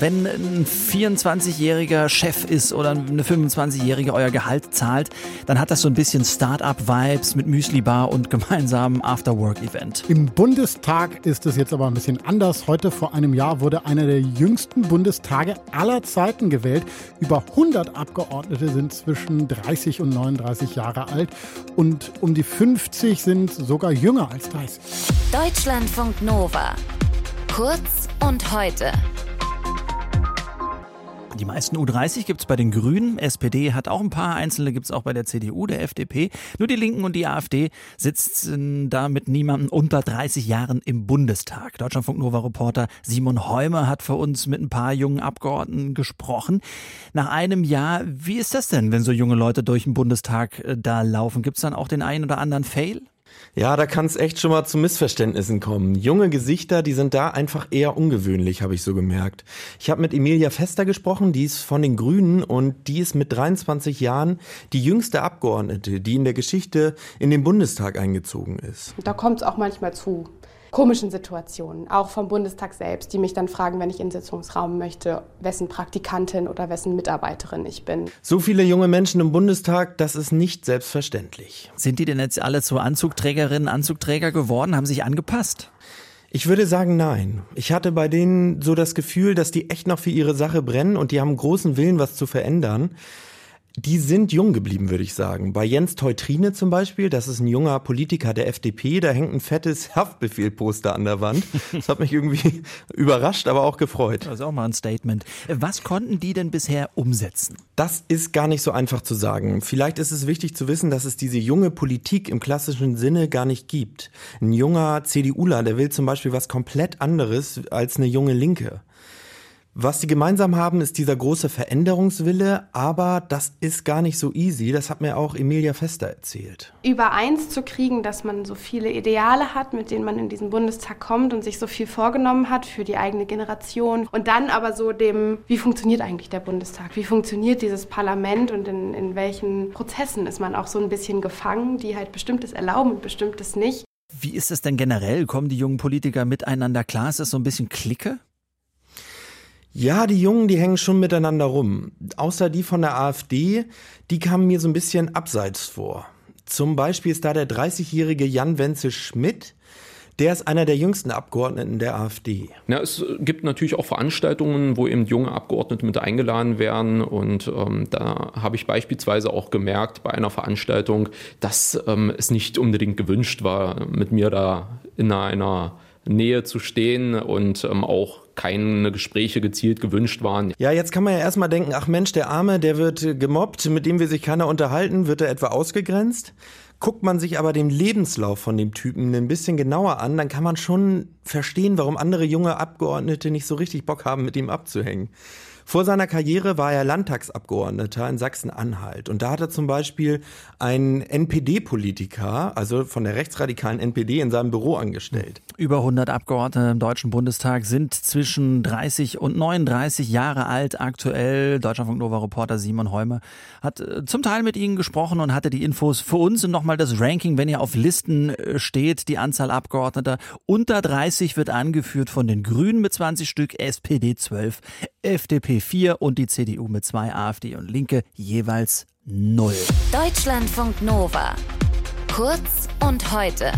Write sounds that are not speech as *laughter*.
wenn ein 24-jähriger Chef ist oder eine 25-jährige euer Gehalt zahlt, dann hat das so ein bisschen Start-up-Vibes mit Müsli-Bar und gemeinsamen After-Work-Event. Im Bundestag ist es jetzt aber ein bisschen anders. Heute vor einem Jahr wurde einer der jüngsten Bundestage aller Zeiten gewählt. Über 100 Abgeordnete sind zwischen 30 und 39 Jahre alt und um die 50 sind sogar jünger als 30. Deutschlandfunk Nova. Kurz und heute. Die meisten U30 gibt es bei den Grünen. SPD hat auch ein paar, einzelne gibt es auch bei der CDU, der FDP. Nur die Linken und die AfD sitzen da mit niemandem unter 30 Jahren im Bundestag. Deutschlandfunk Nova Reporter Simon Heumer hat für uns mit ein paar jungen Abgeordneten gesprochen. Nach einem Jahr, wie ist das denn, wenn so junge Leute durch den Bundestag äh, da laufen? Gibt es dann auch den einen oder anderen Fail? Ja, da kann es echt schon mal zu Missverständnissen kommen. Junge Gesichter, die sind da einfach eher ungewöhnlich, habe ich so gemerkt. Ich habe mit Emilia Fester gesprochen, die ist von den Grünen und die ist mit 23 Jahren die jüngste Abgeordnete, die in der Geschichte in den Bundestag eingezogen ist. Da kommt es auch manchmal zu komischen Situationen, auch vom Bundestag selbst, die mich dann fragen, wenn ich in den Sitzungsraum möchte, wessen Praktikantin oder wessen Mitarbeiterin ich bin. So viele junge Menschen im Bundestag, das ist nicht selbstverständlich. Sind die denn jetzt alle zu Anzugträgerinnen, Anzugträger geworden, haben sich angepasst? Ich würde sagen, nein. Ich hatte bei denen so das Gefühl, dass die echt noch für ihre Sache brennen und die haben großen Willen, was zu verändern. Die sind jung geblieben, würde ich sagen. Bei Jens Teutrine zum Beispiel, das ist ein junger Politiker der FDP, da hängt ein fettes *laughs* Haftbefehlposter an der Wand. Das hat mich irgendwie *laughs* überrascht, aber auch gefreut. Das ist auch mal ein Statement. Was konnten die denn bisher umsetzen? Das ist gar nicht so einfach zu sagen. Vielleicht ist es wichtig zu wissen, dass es diese junge Politik im klassischen Sinne gar nicht gibt. Ein junger CDUler, der will zum Beispiel was komplett anderes als eine junge Linke. Was sie gemeinsam haben, ist dieser große Veränderungswille, aber das ist gar nicht so easy. Das hat mir auch Emilia Fester erzählt. Übereins zu kriegen, dass man so viele Ideale hat, mit denen man in diesen Bundestag kommt und sich so viel vorgenommen hat für die eigene Generation. Und dann aber so dem, wie funktioniert eigentlich der Bundestag? Wie funktioniert dieses Parlament und in, in welchen Prozessen ist man auch so ein bisschen gefangen, die halt bestimmtes erlauben und bestimmtes nicht. Wie ist es denn generell? Kommen die jungen Politiker miteinander klar? Ist das so ein bisschen Clique? Ja, die Jungen, die hängen schon miteinander rum. Außer die von der AfD, die kamen mir so ein bisschen abseits vor. Zum Beispiel ist da der 30-jährige Jan Wenzel Schmidt. Der ist einer der jüngsten Abgeordneten der AfD. Ja, es gibt natürlich auch Veranstaltungen, wo eben junge Abgeordnete mit eingeladen werden. Und ähm, da habe ich beispielsweise auch gemerkt bei einer Veranstaltung, dass ähm, es nicht unbedingt gewünscht war, mit mir da in einer Nähe zu stehen und ähm, auch keine Gespräche gezielt gewünscht waren. Ja, jetzt kann man ja erstmal denken, ach Mensch, der Arme, der wird gemobbt, mit dem will sich keiner unterhalten, wird er etwa ausgegrenzt? Guckt man sich aber den Lebenslauf von dem Typen ein bisschen genauer an, dann kann man schon verstehen, warum andere junge Abgeordnete nicht so richtig Bock haben, mit ihm abzuhängen. Vor seiner Karriere war er Landtagsabgeordneter in Sachsen-Anhalt. Und da hat er zum Beispiel einen NPD-Politiker, also von der rechtsradikalen NPD, in seinem Büro angestellt. Über 100 Abgeordnete im Deutschen Bundestag sind zwischen 30 und 39 Jahre alt aktuell. Deutschlandfunk Nova Reporter Simon Heume hat äh, zum Teil mit ihnen gesprochen und hatte die Infos für uns und nochmal das Ranking, wenn ihr auf Listen äh, steht, die Anzahl Abgeordneter unter 30 wird angeführt von den Grünen mit 20 Stück, SPD 12, FDP 4 und die CDU mit zwei, AfD und Linke jeweils 0. Deutschlandfunk Nova. Kurz und heute.